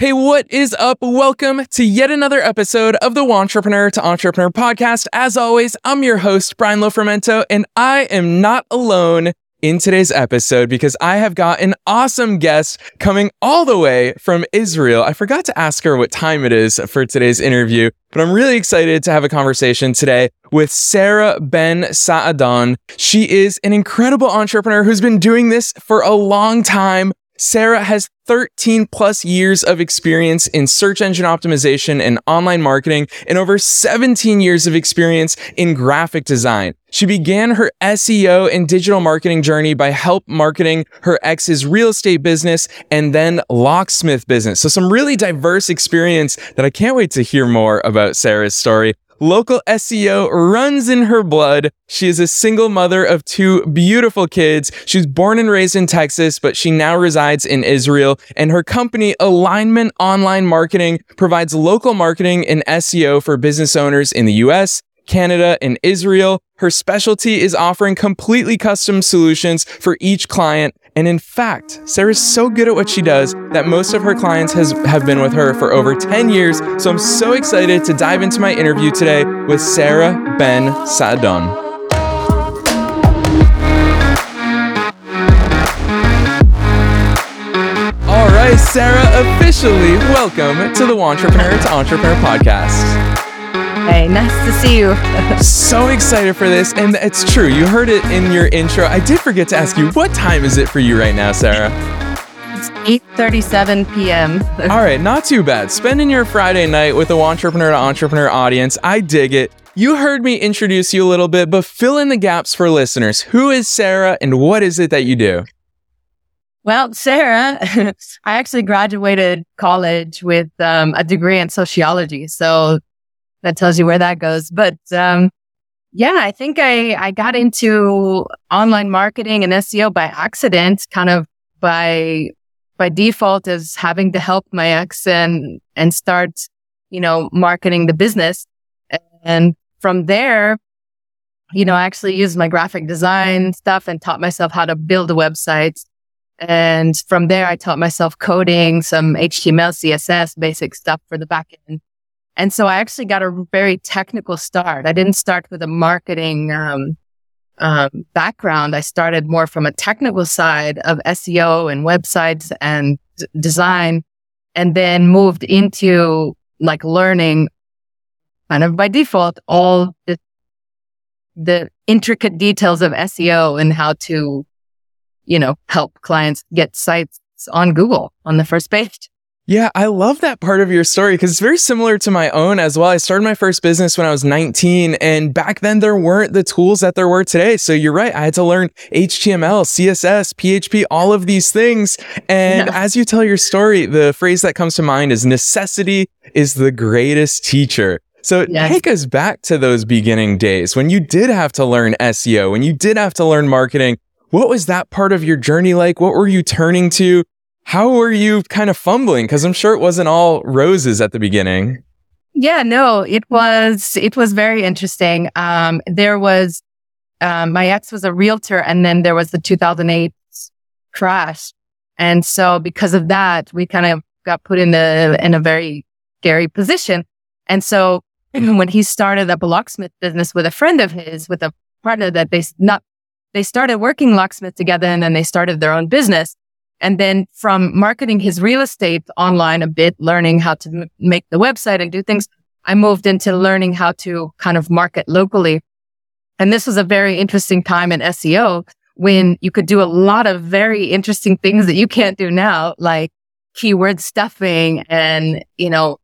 Hey, what is up? Welcome to yet another episode of the Entrepreneur to Entrepreneur podcast. As always, I'm your host, Brian Lofermento, and I am not alone in today's episode because I have got an awesome guest coming all the way from Israel. I forgot to ask her what time it is for today's interview, but I'm really excited to have a conversation today with Sarah Ben Saadon. She is an incredible entrepreneur who's been doing this for a long time Sarah has 13 plus years of experience in search engine optimization and online marketing and over 17 years of experience in graphic design. She began her SEO and digital marketing journey by help marketing her ex's real estate business and then locksmith business. So some really diverse experience that I can't wait to hear more about Sarah's story. Local SEO runs in her blood. She is a single mother of two beautiful kids. She's born and raised in Texas, but she now resides in Israel. And her company, Alignment Online Marketing, provides local marketing and SEO for business owners in the US, Canada, and Israel. Her specialty is offering completely custom solutions for each client. And in fact, Sarah's so good at what she does that most of her clients has, have been with her for over 10 years. So I'm so excited to dive into my interview today with Sarah Ben Saadon. All right, Sarah, officially welcome to the Entrepreneur to Entrepreneur podcast. Hey, nice to see you. so excited for this. And it's true. You heard it in your intro. I did forget to ask you, what time is it for you right now, Sarah? It's 8:37 p.m. All right, not too bad. Spending your Friday night with the entrepreneur to entrepreneur audience. I dig it. You heard me introduce you a little bit, but fill in the gaps for listeners. Who is Sarah and what is it that you do? Well, Sarah, I actually graduated college with um, a degree in sociology. So that tells you where that goes. But, um, yeah, I think I, I got into online marketing and SEO by accident, kind of by, by default as having to help my ex and, and start, you know, marketing the business. And from there, you know, I actually used my graphic design stuff and taught myself how to build a website. And from there, I taught myself coding, some HTML, CSS, basic stuff for the backend. And so I actually got a very technical start. I didn't start with a marketing um, um, background. I started more from a technical side of SEO and websites and d- design, and then moved into like learning kind of by default all the, the intricate details of SEO and how to, you know, help clients get sites on Google on the first page. Yeah, I love that part of your story because it's very similar to my own as well. I started my first business when I was 19, and back then there weren't the tools that there were today. So you're right. I had to learn HTML, CSS, PHP, all of these things. And yeah. as you tell your story, the phrase that comes to mind is necessity is the greatest teacher. So yes. take us back to those beginning days when you did have to learn SEO, when you did have to learn marketing. What was that part of your journey like? What were you turning to? How were you kind of fumbling? Because I'm sure it wasn't all roses at the beginning. Yeah, no, it was it was very interesting. Um, there was um, my ex was a realtor, and then there was the 2008 crash, and so because of that, we kind of got put in a in a very scary position. And so when he started up a locksmith business with a friend of his, with a partner that they not they started working locksmith together, and then they started their own business. And then from marketing his real estate online a bit, learning how to m- make the website and do things, I moved into learning how to kind of market locally. And this was a very interesting time in SEO when you could do a lot of very interesting things that you can't do now, like keyword stuffing and, you know,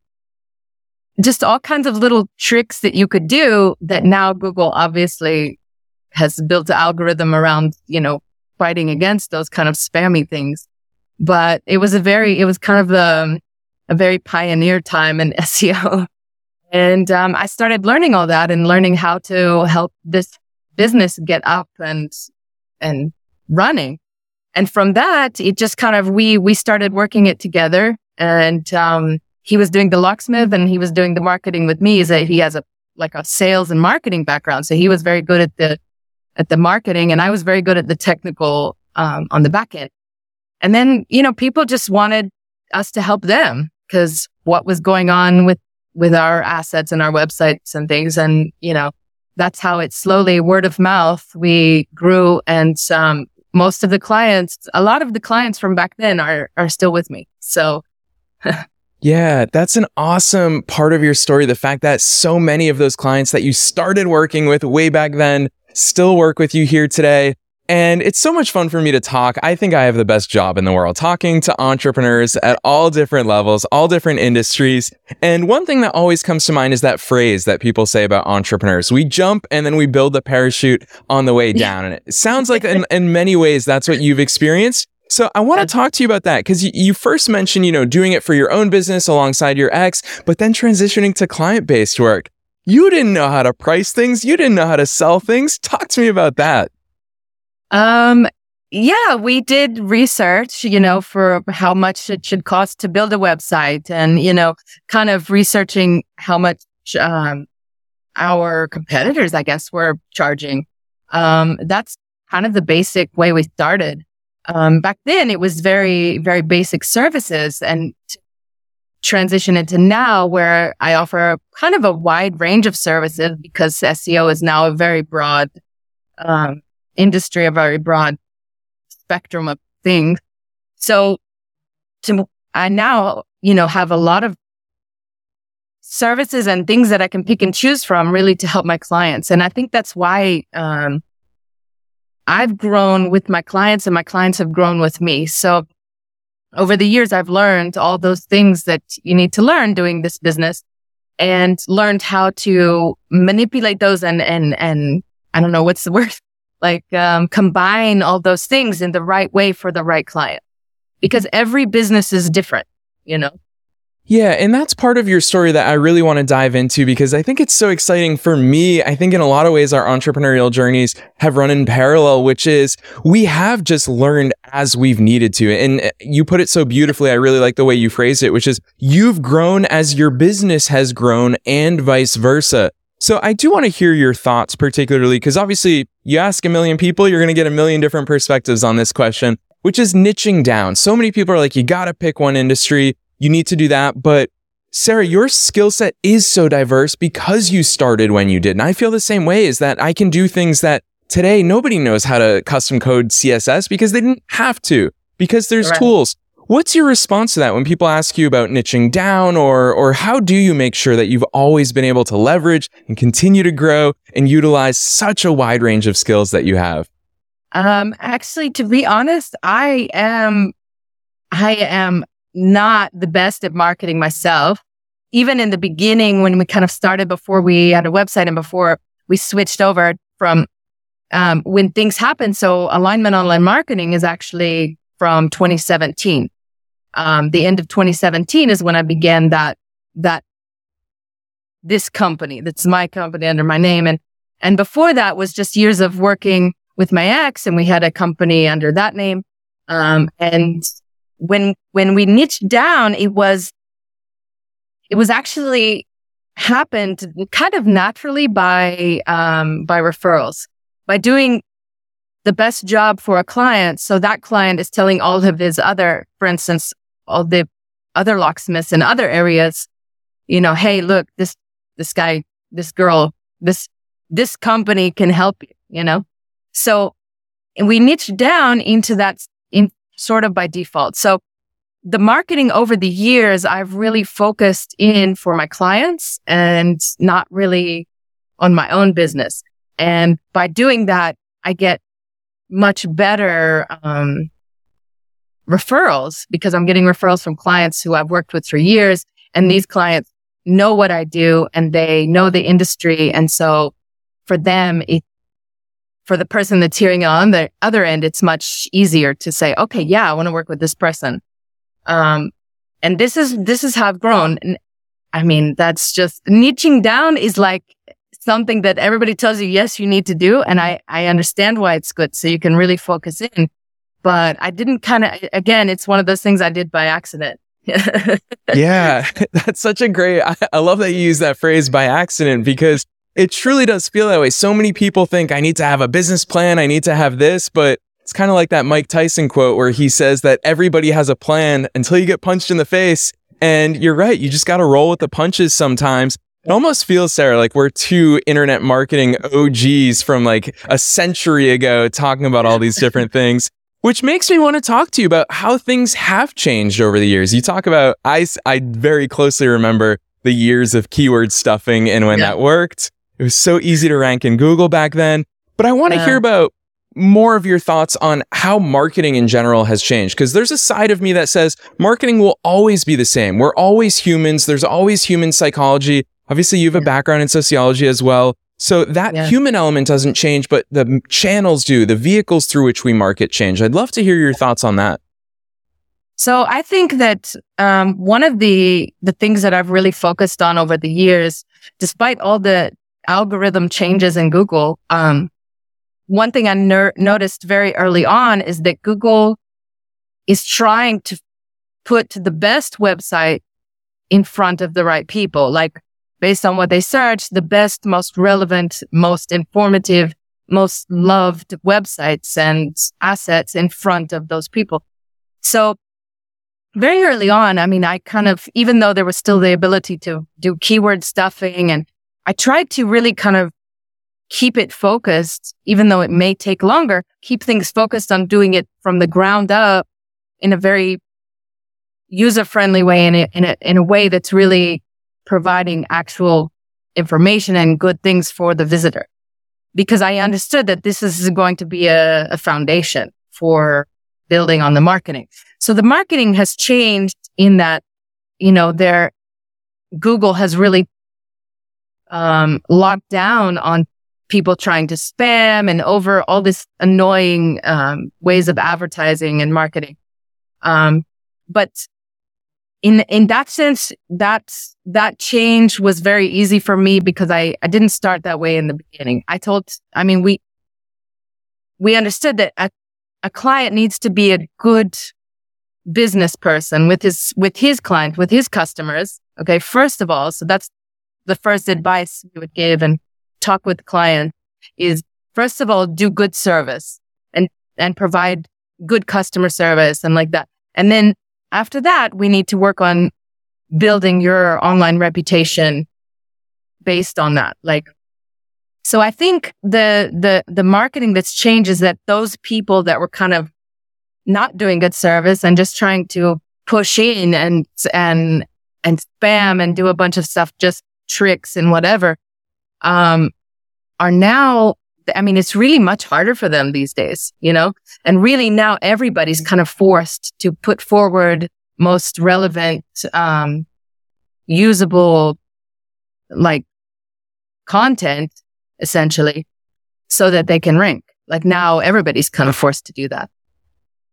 just all kinds of little tricks that you could do that now Google obviously has built an algorithm around, you know, fighting against those kind of spammy things. But it was a very, it was kind of a, a very pioneer time in SEO. And um, I started learning all that and learning how to help this business get up and and running. And from that, it just kind of we we started working it together. And um, he was doing the locksmith and he was doing the marketing with me. He has a like a sales and marketing background, so he was very good at the at the marketing and I was very good at the technical um, on the back end. And then, you know, people just wanted us to help them. because what was going on with, with our assets and our websites and things. And, you know, that's how it slowly word of mouth, we grew and, um, most of the clients, a lot of the clients from back then are, are still with me. So Yeah, that's an awesome part of your story. The fact that so many of those clients that you started working with way back then still work with you here today. And it's so much fun for me to talk. I think I have the best job in the world talking to entrepreneurs at all different levels, all different industries. And one thing that always comes to mind is that phrase that people say about entrepreneurs. We jump and then we build the parachute on the way down. And it sounds like in, in many ways that's what you've experienced. So I want to talk to you about that because you, you, first mentioned, you know, doing it for your own business alongside your ex, but then transitioning to client based work. You didn't know how to price things. You didn't know how to sell things. Talk to me about that. Um, yeah, we did research, you know, for how much it should cost to build a website and, you know, kind of researching how much, um, our competitors, I guess, were charging. Um, that's kind of the basic way we started. Um, back then it was very, very basic services and transition into now where I offer kind of a wide range of services because SEO is now a very broad, um, industry, a very broad spectrum of things. So to, I now, you know, have a lot of services and things that I can pick and choose from really to help my clients. And I think that's why, um, I've grown with my clients and my clients have grown with me. So over the years, I've learned all those things that you need to learn doing this business and learned how to manipulate those and, and, and I don't know what's the word, like, um, combine all those things in the right way for the right client because every business is different, you know? Yeah, and that's part of your story that I really want to dive into because I think it's so exciting for me. I think in a lot of ways our entrepreneurial journeys have run in parallel, which is we have just learned as we've needed to. And uh, you put it so beautifully. I really like the way you phrased it, which is you've grown as your business has grown and vice versa. So I do want to hear your thoughts, particularly because obviously you ask a million people, you're going to get a million different perspectives on this question, which is niching down. So many people are like, you got to pick one industry you need to do that. But Sarah, your skill set is so diverse because you started when you did. And I feel the same way is that I can do things that today nobody knows how to custom code CSS because they didn't have to, because there's right. tools. What's your response to that when people ask you about niching down or or how do you make sure that you've always been able to leverage and continue to grow and utilize such a wide range of skills that you have? Um actually to be honest, I am I am not the best at marketing myself. Even in the beginning, when we kind of started before we had a website and before we switched over from um, when things happen. So alignment online marketing is actually from 2017. Um, the end of 2017 is when I began that, that this company, that's my company under my name. And, and before that was just years of working with my ex and we had a company under that name. Um, and when, when we niched down, it was, it was actually happened kind of naturally by, um, by referrals, by doing the best job for a client. So that client is telling all of his other, for instance, all the other locksmiths in other areas, you know, Hey, look, this, this guy, this girl, this, this company can help you, you know? So we niche down into that in sort of by default. So the marketing over the years, I've really focused in for my clients and not really on my own business. And by doing that, I get much better, um, referrals because I'm getting referrals from clients who I've worked with for years. And these clients know what I do and they know the industry. And so for them, it, for the person that's hearing on the other end, it's much easier to say, okay, yeah, I want to work with this person. Um, and this is, this is how I've grown. And I mean, that's just niching down is like something that everybody tells you, yes, you need to do. And I, I understand why it's good. So you can really focus in. But I didn't kind of, again, it's one of those things I did by accident. yeah, that's such a great, I, I love that you use that phrase by accident because it truly does feel that way. So many people think I need to have a business plan. I need to have this, but it's kind of like that Mike Tyson quote where he says that everybody has a plan until you get punched in the face And you're right. You just got to roll with the punches sometimes. It almost feels, Sarah, like we're two internet marketing OGs from like a century ago talking about all these different things, which makes me want to talk to you about how things have changed over the years. You talk about, I, I very closely remember the years of keyword stuffing and when yeah. that worked. It was so easy to rank in Google back then. But I want to yeah. hear about more of your thoughts on how marketing in general has changed. Because there's a side of me that says marketing will always be the same. We're always humans. There's always human psychology. Obviously, you have a background in sociology as well. So that yeah. human element doesn't change, but the channels do, the vehicles through which we market change. I'd love to hear your thoughts on that. So I think that um, one of the the things that I've really focused on over the years, despite all the algorithm changes in Google, um, one thing I ner- noticed very early on is that Google is trying to put the best website in front of the right people. Like based on what they search, the best, most relevant, most informative, most loved websites and assets in front of those people. So very early on, I mean, I kind of, even though there was still the ability to do keyword stuffing and I tried to really kind of keep it focused, even though it may take longer, keep things focused on doing it from the ground up in a very user friendly way and in a, in a way that's really providing actual information and good things for the visitor. Because I understood that this is going to be a, a foundation for building on the marketing. So the marketing has changed in that, you know, there, Google has really um, locked down on people trying to spam and over all this annoying um, ways of advertising and marketing. Um, but in in that sense, that that change was very easy for me because I I didn't start that way in the beginning. I told, I mean, we we understood that a, a client needs to be a good business person with his with his client with his customers. Okay, first of all, so that's the first advice we would give and talk with the client is first of all, do good service and, and provide good customer service and like that. And then after that, we need to work on building your online reputation based on that. Like, so I think the, the, the marketing that's changed is that those people that were kind of not doing good service and just trying to push in and, and, and spam and do a bunch of stuff, just tricks and whatever, um, are now, I mean, it's really much harder for them these days, you know, and really now everybody's kind of forced to put forward most relevant, um, usable, like content essentially so that they can rank. Like now everybody's kind of forced to do that.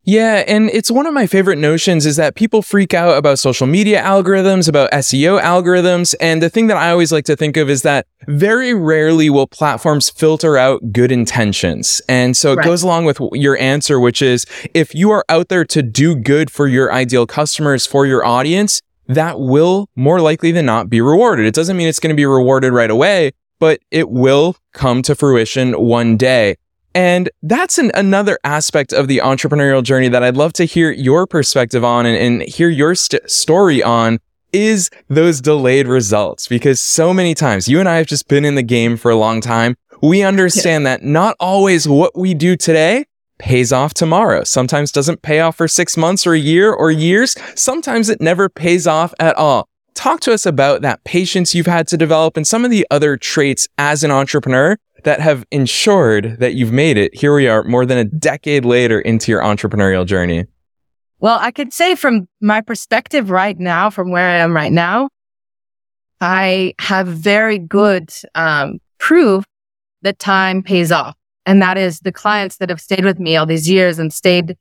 Yeah, and it's one of my favorite notions is that people freak out about social media algorithms, about SEO algorithms, and the thing that I always like to think of is that very rarely will platforms filter out good intentions. And so it right. goes along with your answer, which is if you are out there to do good for your ideal customers, for your audience, that will more likely than not be rewarded. It doesn't mean it's going to be rewarded right away, but it will come to fruition one day. And that's an, another aspect of the entrepreneurial journey that I'd love to hear your perspective on and, and hear your st- story on is those delayed results. Because so many times you and I have just been in the game for a long time. We understand yeah. that not always what we do today pays off tomorrow. Sometimes doesn't pay off for six months or a year or years. Sometimes it never pays off at all. Talk to us about that patience you've had to develop and some of the other traits as an entrepreneur that have ensured that you've made it. Here we are more than a decade later into your entrepreneurial journey. Well, I could say from my perspective right now, from where I am right now, I have very good um, proof that time pays off. And that is the clients that have stayed with me all these years and stayed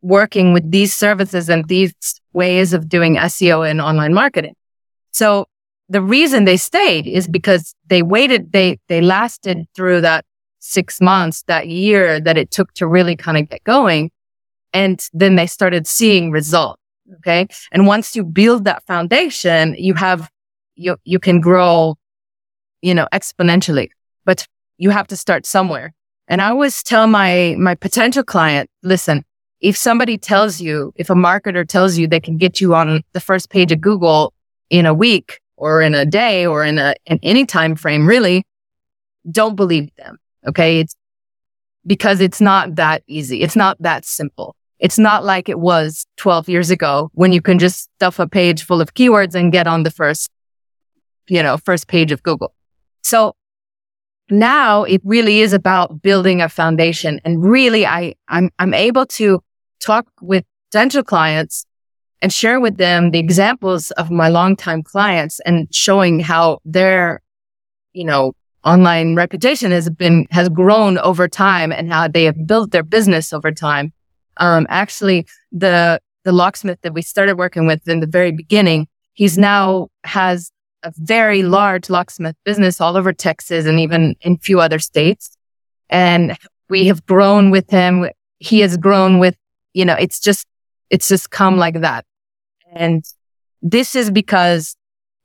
working with these services and these ways of doing SEO and online marketing. So the reason they stayed is because they waited, they, they lasted through that six months, that year that it took to really kind of get going. And then they started seeing results. Okay. And once you build that foundation, you have, you, you can grow, you know, exponentially, but you have to start somewhere. And I always tell my, my potential client, listen, if somebody tells you, if a marketer tells you they can get you on the first page of Google in a week or in a day or in a, in any time frame, really, don't believe them. Okay. It's because it's not that easy. It's not that simple. It's not like it was 12 years ago when you can just stuff a page full of keywords and get on the first, you know, first page of Google. So now it really is about building a foundation. And really, I, I'm, I'm able to talk with dental clients and share with them the examples of my longtime clients and showing how their, you know, online reputation has been, has grown over time and how they have built their business over time. Um, actually, the, the locksmith that we started working with in the very beginning, he's now has a very large locksmith business all over Texas and even in few other states. And we have grown with him. He has grown with, you know, it's just, it's just come like that. And this is because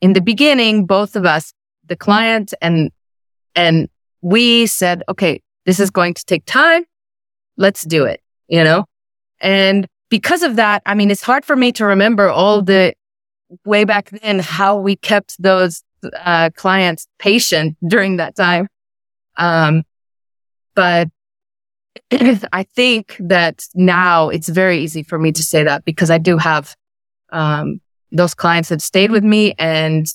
in the beginning, both of us, the client and, and we said, okay, this is going to take time. Let's do it, you know? And because of that, I mean, it's hard for me to remember all the way back then how we kept those uh, clients patient during that time. Um, but I think that now it's very easy for me to say that because I do have um, those clients have stayed with me and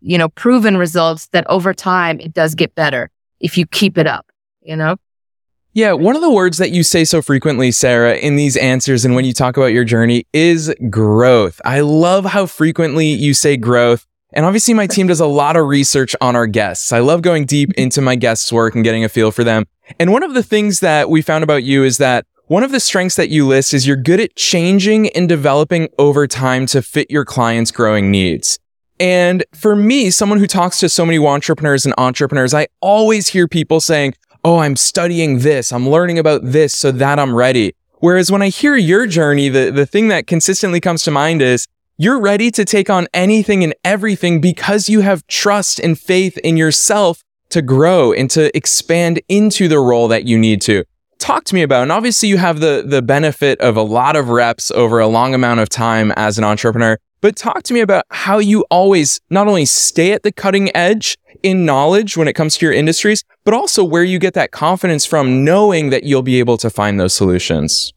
you know proven results that over time it does get better if you keep it up. You know. Yeah, one of the words that you say so frequently, Sarah, in these answers and when you talk about your journey is growth. I love how frequently you say growth. And obviously, my team does a lot of research on our guests. I love going deep into my guests' work and getting a feel for them. And one of the things that we found about you is that one of the strengths that you list is you're good at changing and developing over time to fit your clients' growing needs. And for me, someone who talks to so many entrepreneurs and entrepreneurs, I always hear people saying, oh, I'm studying this, I'm learning about this so that I'm ready. Whereas when I hear your journey, the, the thing that consistently comes to mind is you're ready to take on anything and everything because you have trust and faith in yourself to grow and to expand into the role that you need to. Talk to me about, and obviously you have the, the benefit of a lot of reps over a long amount of time as an entrepreneur, but talk to me about how you always not only stay at the cutting edge in knowledge when it comes to your industries, but also where you get that confidence from knowing that you'll be able to find those solutions.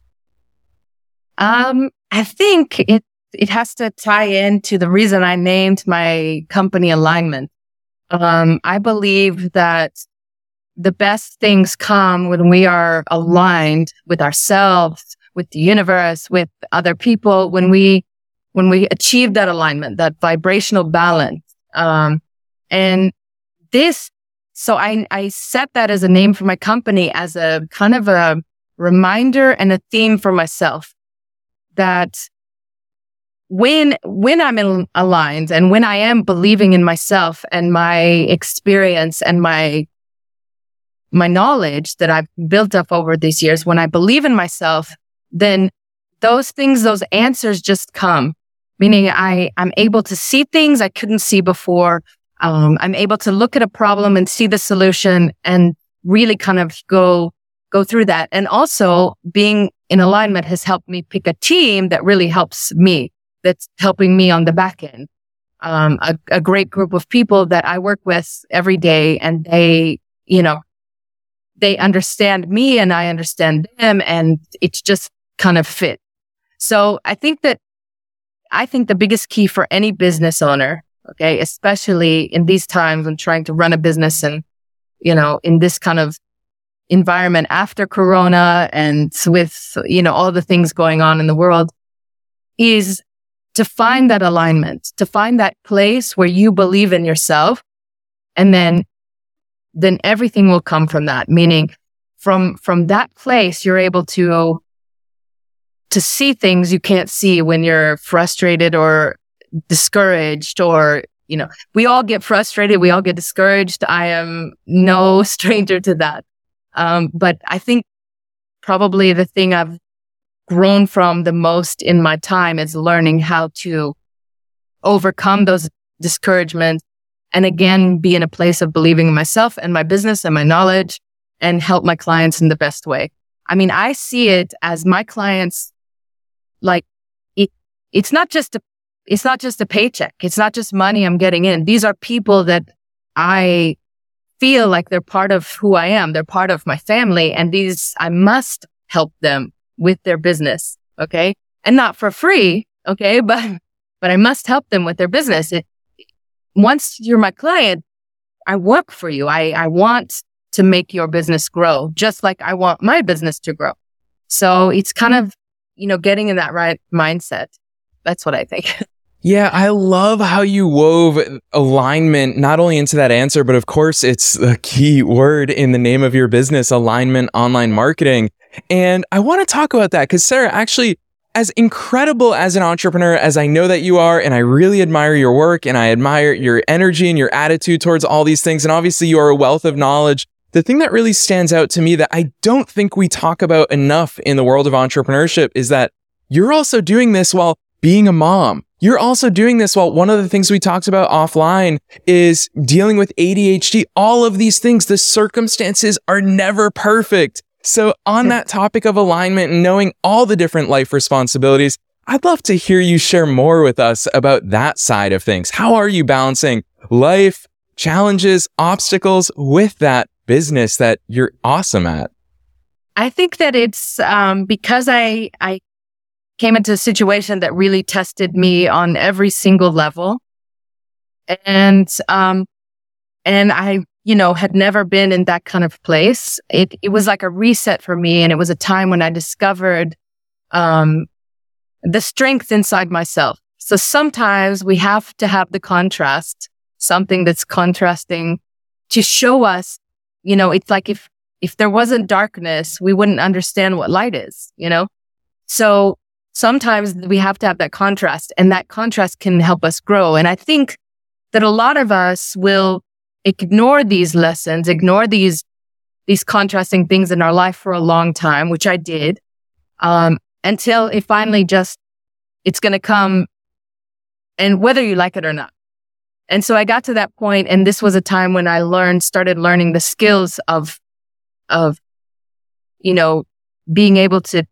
Um, I think it it has to tie into the reason I named my company alignment. Um, I believe that the best things come when we are aligned with ourselves, with the universe, with other people, when we when we achieve that alignment, that vibrational balance. Um, and this, so I, I set that as a name for my company as a kind of a reminder and a theme for myself that when, when I'm in, aligned and when I am believing in myself and my experience and my, my knowledge that I've built up over these years, when I believe in myself, then those things, those answers just come meaning I, I'm able to see things I couldn't see before. Um, I'm able to look at a problem and see the solution and really kind of go, go through that. And also being in alignment has helped me pick a team that really helps me, that's helping me on the back end. Um, a, a great group of people that I work with every day and they, you know, they understand me and I understand them and it's just kind of fit. So I think that I think the biggest key for any business owner, okay, especially in these times when trying to run a business and, you know, in this kind of environment after Corona and with, you know, all the things going on in the world is to find that alignment, to find that place where you believe in yourself. And then, then everything will come from that. Meaning from, from that place, you're able to to see things you can't see when you're frustrated or discouraged or you know we all get frustrated we all get discouraged i am no stranger to that um, but i think probably the thing i've grown from the most in my time is learning how to overcome those discouragements and again be in a place of believing in myself and my business and my knowledge and help my clients in the best way I mean, I see it as my clients, like it, it's not just a, it's not just a paycheck. It's not just money I'm getting in. These are people that I feel like they're part of who I am. They're part of my family and these, I must help them with their business. Okay. And not for free. Okay. But, but I must help them with their business. It, once you're my client, I work for you. I, I want to make your business grow, just like I want my business to grow. So it's kind of, you know, getting in that right mindset. That's what I think. Yeah, I love how you wove alignment not only into that answer, but of course, it's a key word in the name of your business, alignment online marketing. And I want to talk about that because, Sarah, actually, as incredible as an entrepreneur as I know that you are, and I really admire your work and I admire your energy and your attitude towards all these things. And obviously, you are a wealth of knowledge the thing that really stands out to me that I don't think we talk about enough in the world of entrepreneurship is that you're also doing this while being a mom. You're also doing this while one of the things we talked about offline is dealing with ADHD. All of these things, the circumstances are never perfect. So on that topic of alignment and knowing all the different life responsibilities, I'd love to hear you share more with us about that side of things. How are you balancing life, challenges, obstacles with that business that you're awesome at? I think that it's um, because I I came into a situation that really tested me on every single level, and um, and I you know had never been in that kind of place. It it was like a reset for me, and it was a time when I discovered um, the strength inside myself. So sometimes we have to have the contrast, something that's contrasting to show us you know, it's like if, if there wasn't darkness, we wouldn't understand what light is, you know? So sometimes we have to have that contrast and that contrast can help us grow. And I think that a lot of us will ignore these lessons, ignore these, these contrasting things in our life for a long time, which I did, um, until it finally just, it's going to come and whether you like it or not. And so I got to that point and this was a time when I learned, started learning the skills of, of, you know, being able to,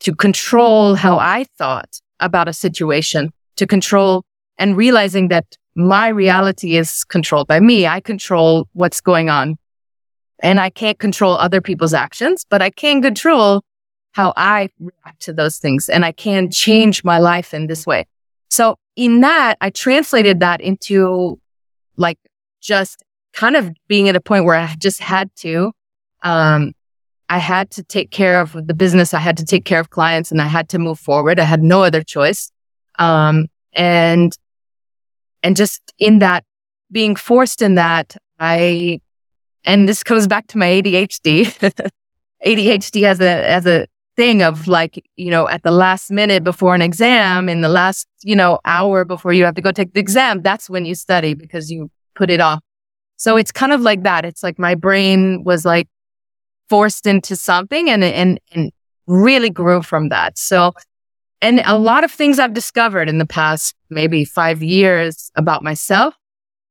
to control how I thought about a situation, to control and realizing that my reality is controlled by me. I control what's going on and I can't control other people's actions, but I can control how I react to those things and I can change my life in this way. So in that, I translated that into like just kind of being at a point where I just had to, um, I had to take care of the business. I had to take care of clients and I had to move forward. I had no other choice. Um, and, and just in that being forced in that, I, and this goes back to my ADHD. ADHD as a, as a thing of like, you know, at the last minute before an exam, in the last, you know, hour before you have to go take the exam, that's when you study because you put it off. So it's kind of like that. It's like my brain was like forced into something and, and, and really grew from that. So, and a lot of things I've discovered in the past maybe five years about myself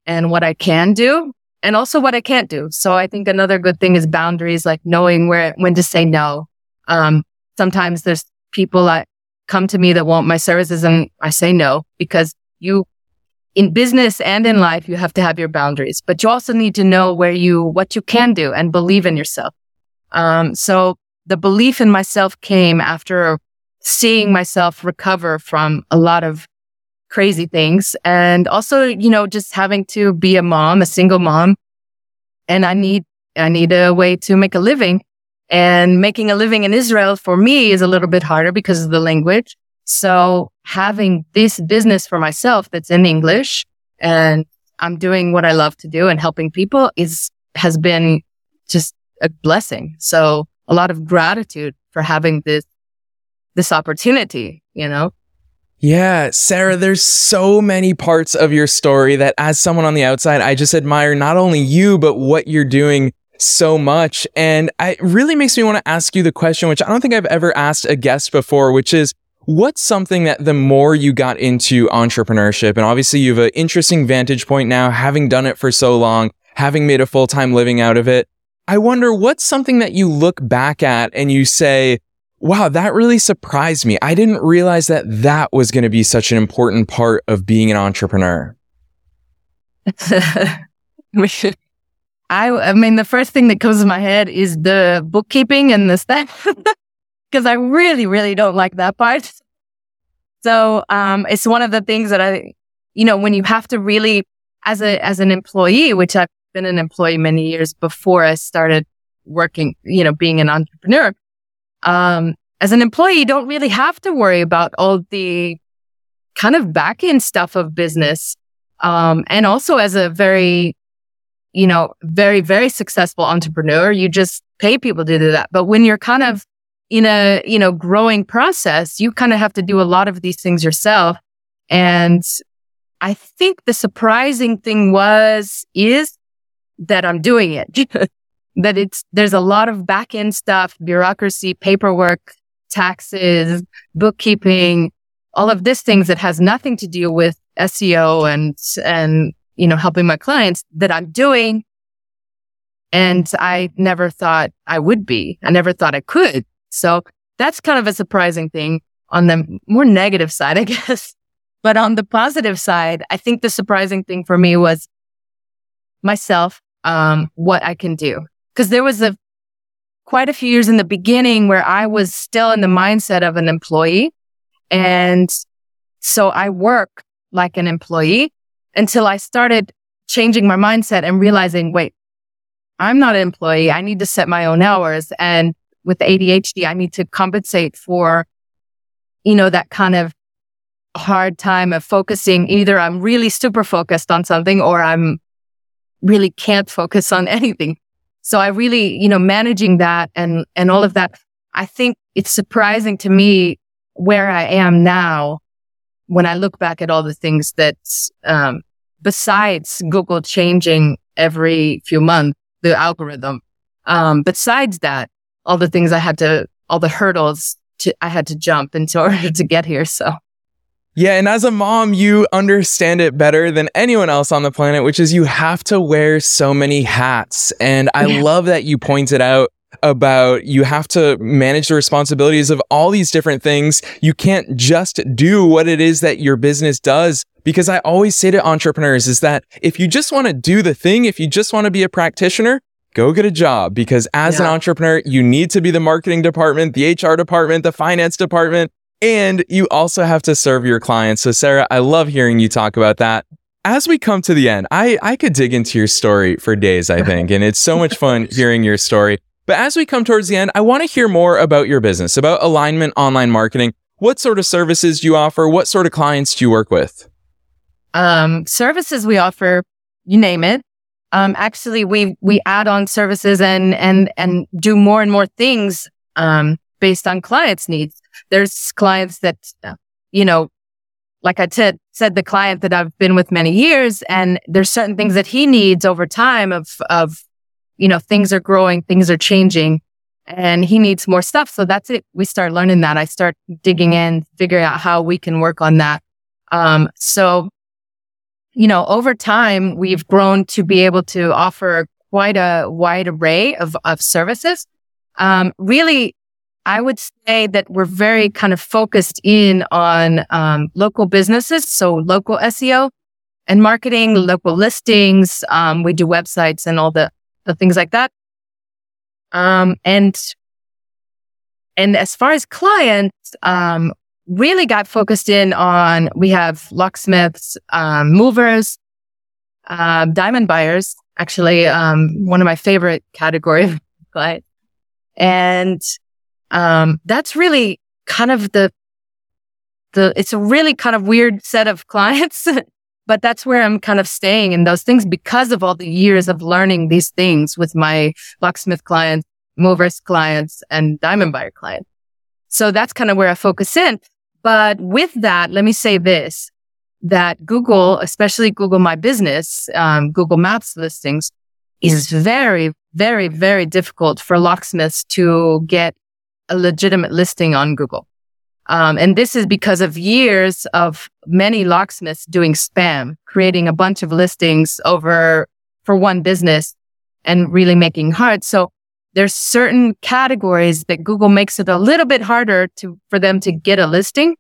and what I can do and also what I can't do. So I think another good thing is boundaries, like knowing where, when to say no. Um, sometimes there's people that come to me that want my services and I say no because you in business and in life, you have to have your boundaries, but you also need to know where you, what you can do and believe in yourself. Um, so the belief in myself came after seeing myself recover from a lot of crazy things and also, you know, just having to be a mom, a single mom. And I need, I need a way to make a living. And making a living in Israel for me is a little bit harder because of the language. So having this business for myself that's in English and I'm doing what I love to do and helping people is, has been just a blessing. So a lot of gratitude for having this, this opportunity, you know? Yeah, Sarah, there's so many parts of your story that as someone on the outside, I just admire not only you, but what you're doing so much. And it really makes me want to ask you the question, which I don't think I've ever asked a guest before, which is what's something that the more you got into entrepreneurship, and obviously you have an interesting vantage point now, having done it for so long, having made a full time living out of it. I wonder what's something that you look back at and you say, wow, that really surprised me. I didn't realize that that was going to be such an important part of being an entrepreneur. I, I mean, the first thing that comes to my head is the bookkeeping and the stuff, because I really, really don't like that part. So, um, it's one of the things that I, you know, when you have to really, as a, as an employee, which I've been an employee many years before I started working, you know, being an entrepreneur. Um, as an employee, you don't really have to worry about all the kind of back end stuff of business. Um, and also as a very you know, very, very successful entrepreneur. You just pay people to do that. But when you're kind of in a, you know, growing process, you kind of have to do a lot of these things yourself. And I think the surprising thing was, is that I'm doing it. that it's, there's a lot of back end stuff, bureaucracy, paperwork, taxes, bookkeeping, all of these things that has nothing to do with SEO and, and you know, helping my clients that I'm doing. And I never thought I would be. I never thought I could. So that's kind of a surprising thing on the more negative side, I guess. But on the positive side, I think the surprising thing for me was myself, um, what I can do. Cause there was a quite a few years in the beginning where I was still in the mindset of an employee. And so I work like an employee until I started changing my mindset and realizing, wait, I'm not an employee. I need to set my own hours. And with ADHD, I need to compensate for, you know, that kind of hard time of focusing. Either I'm really super focused on something or I'm really can't focus on anything. So I really, you know, managing that and, and all of that. I think it's surprising to me where I am now when I look back at all the things that, um, besides Google changing every few months, the algorithm, um, besides that, all the things I had to, all the hurdles to, I had to jump in order to get here. So. Yeah. And as a mom, you understand it better than anyone else on the planet, which is you have to wear so many hats. And I yeah. love that you pointed out about you have to manage the responsibilities of all these different things. You can't just do what it is that your business does. Because I always say to entrepreneurs is that if you just want to do the thing, if you just want to be a practitioner, go get a job because as yeah. an entrepreneur, you need to be the marketing department, the HR department, the finance department, and you also have to serve your clients. So Sarah, I love hearing you talk about that. As we come to the end, I, I could dig into your story for days, I think, and it's so much fun hearing your story. But as we come towards the end, I want to hear more about your business, about alignment online marketing. What sort of services do you offer? What sort of clients do you work with? Um, services we offer, you name it. Um, actually, we we add on services and and and do more and more things um, based on clients' needs. There's clients that, you know, like I said, said the client that I've been with many years, and there's certain things that he needs over time of of you know, things are growing, things are changing and he needs more stuff. So that's it. We start learning that. I start digging in, figuring out how we can work on that. Um, so, you know, over time, we've grown to be able to offer quite a wide array of, of services. Um, really, I would say that we're very kind of focused in on, um, local businesses. So local SEO and marketing, local listings. Um, we do websites and all the the things like that. Um, and, and as far as clients, um, really got focused in on, we have locksmiths, um, movers, uh, diamond buyers, actually, um, one of my favorite categories, but, and, um, that's really kind of the, the, it's a really kind of weird set of clients but that's where I'm kind of staying in those things because of all the years of learning these things with my locksmith clients, movers clients and diamond buyer clients. So that's kind of where I focus in. But with that, let me say this, that Google, especially Google My Business, um, Google Maps listings is very, very, very difficult for locksmiths to get a legitimate listing on Google. Um, and this is because of years of many locksmiths doing spam, creating a bunch of listings over for one business and really making hard. So there's certain categories that Google makes it a little bit harder to, for them to get a listing.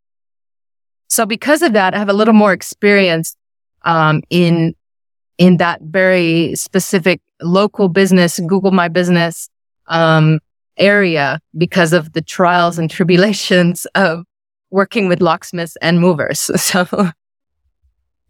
So because of that, I have a little more experience, um, in, in that very specific local business, Google My Business, um, area because of the trials and tribulations of working with locksmiths and movers. So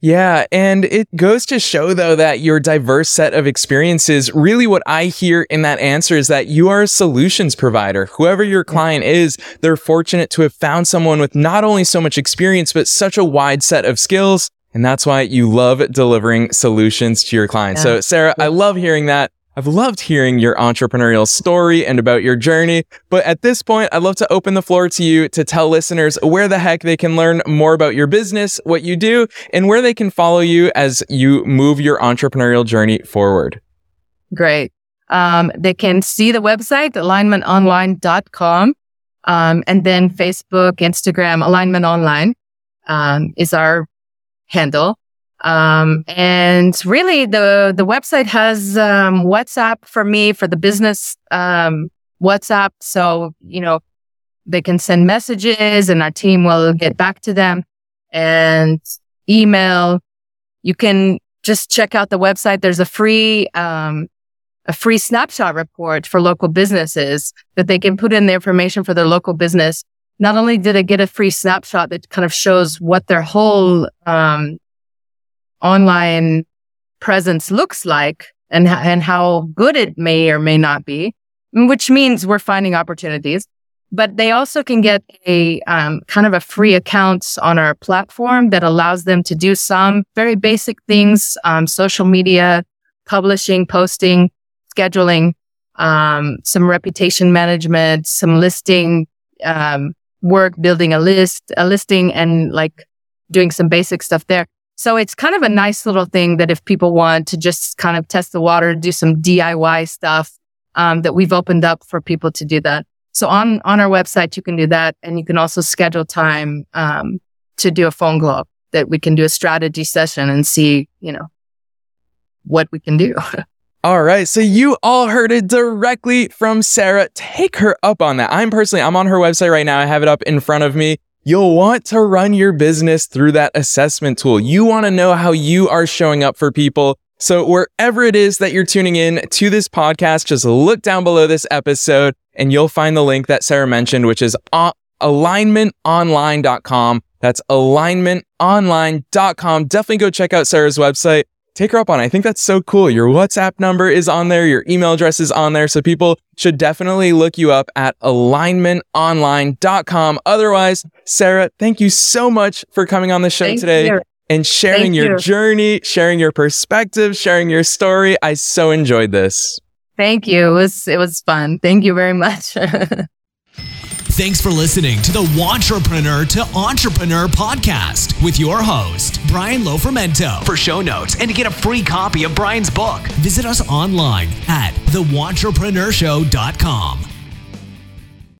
yeah. And it goes to show, though, that your diverse set of experiences really what I hear in that answer is that you are a solutions provider. Whoever your client is, they're fortunate to have found someone with not only so much experience, but such a wide set of skills. And that's why you love delivering solutions to your clients. Yeah. So, Sarah, I love hearing that. I've loved hearing your entrepreneurial story and about your journey, but at this point, I'd love to open the floor to you to tell listeners where the heck they can learn more about your business, what you do, and where they can follow you as you move your entrepreneurial journey forward. Great. Um, they can see the website, alignmentonline.com, um, and then Facebook, Instagram, Alignment Online um, is our handle. Um, and really the, the website has, um, WhatsApp for me for the business, um, WhatsApp. So, you know, they can send messages and our team will get back to them and email. You can just check out the website. There's a free, um, a free snapshot report for local businesses that they can put in the information for their local business. Not only did they get a free snapshot that kind of shows what their whole, um, online presence looks like and, and how good it may or may not be, which means we're finding opportunities. But they also can get a um, kind of a free account on our platform that allows them to do some very basic things, um, social media, publishing, posting, scheduling, um, some reputation management, some listing um, work, building a list, a listing, and like doing some basic stuff there. So it's kind of a nice little thing that if people want to just kind of test the water, do some DIY stuff, um, that we've opened up for people to do that. So on, on our website, you can do that. And you can also schedule time, um, to do a phone call that we can do a strategy session and see, you know, what we can do. All right. So you all heard it directly from Sarah. Take her up on that. I'm personally, I'm on her website right now. I have it up in front of me. You'll want to run your business through that assessment tool. You want to know how you are showing up for people. So wherever it is that you're tuning in to this podcast, just look down below this episode and you'll find the link that Sarah mentioned, which is alignmentonline.com. That's alignmentonline.com. Definitely go check out Sarah's website take her up on. I think that's so cool. Your WhatsApp number is on there, your email address is on there. So people should definitely look you up at alignmentonline.com. Otherwise, Sarah, thank you so much for coming on the show thank today. You. And sharing thank your you. journey, sharing your perspective, sharing your story. I so enjoyed this. Thank you. It was it was fun. Thank you very much. Thanks for listening to the Wantrepreneur to Entrepreneur podcast with your host, Brian Lofermento. For show notes and to get a free copy of Brian's book, visit us online at thewantrepreneurShow.com.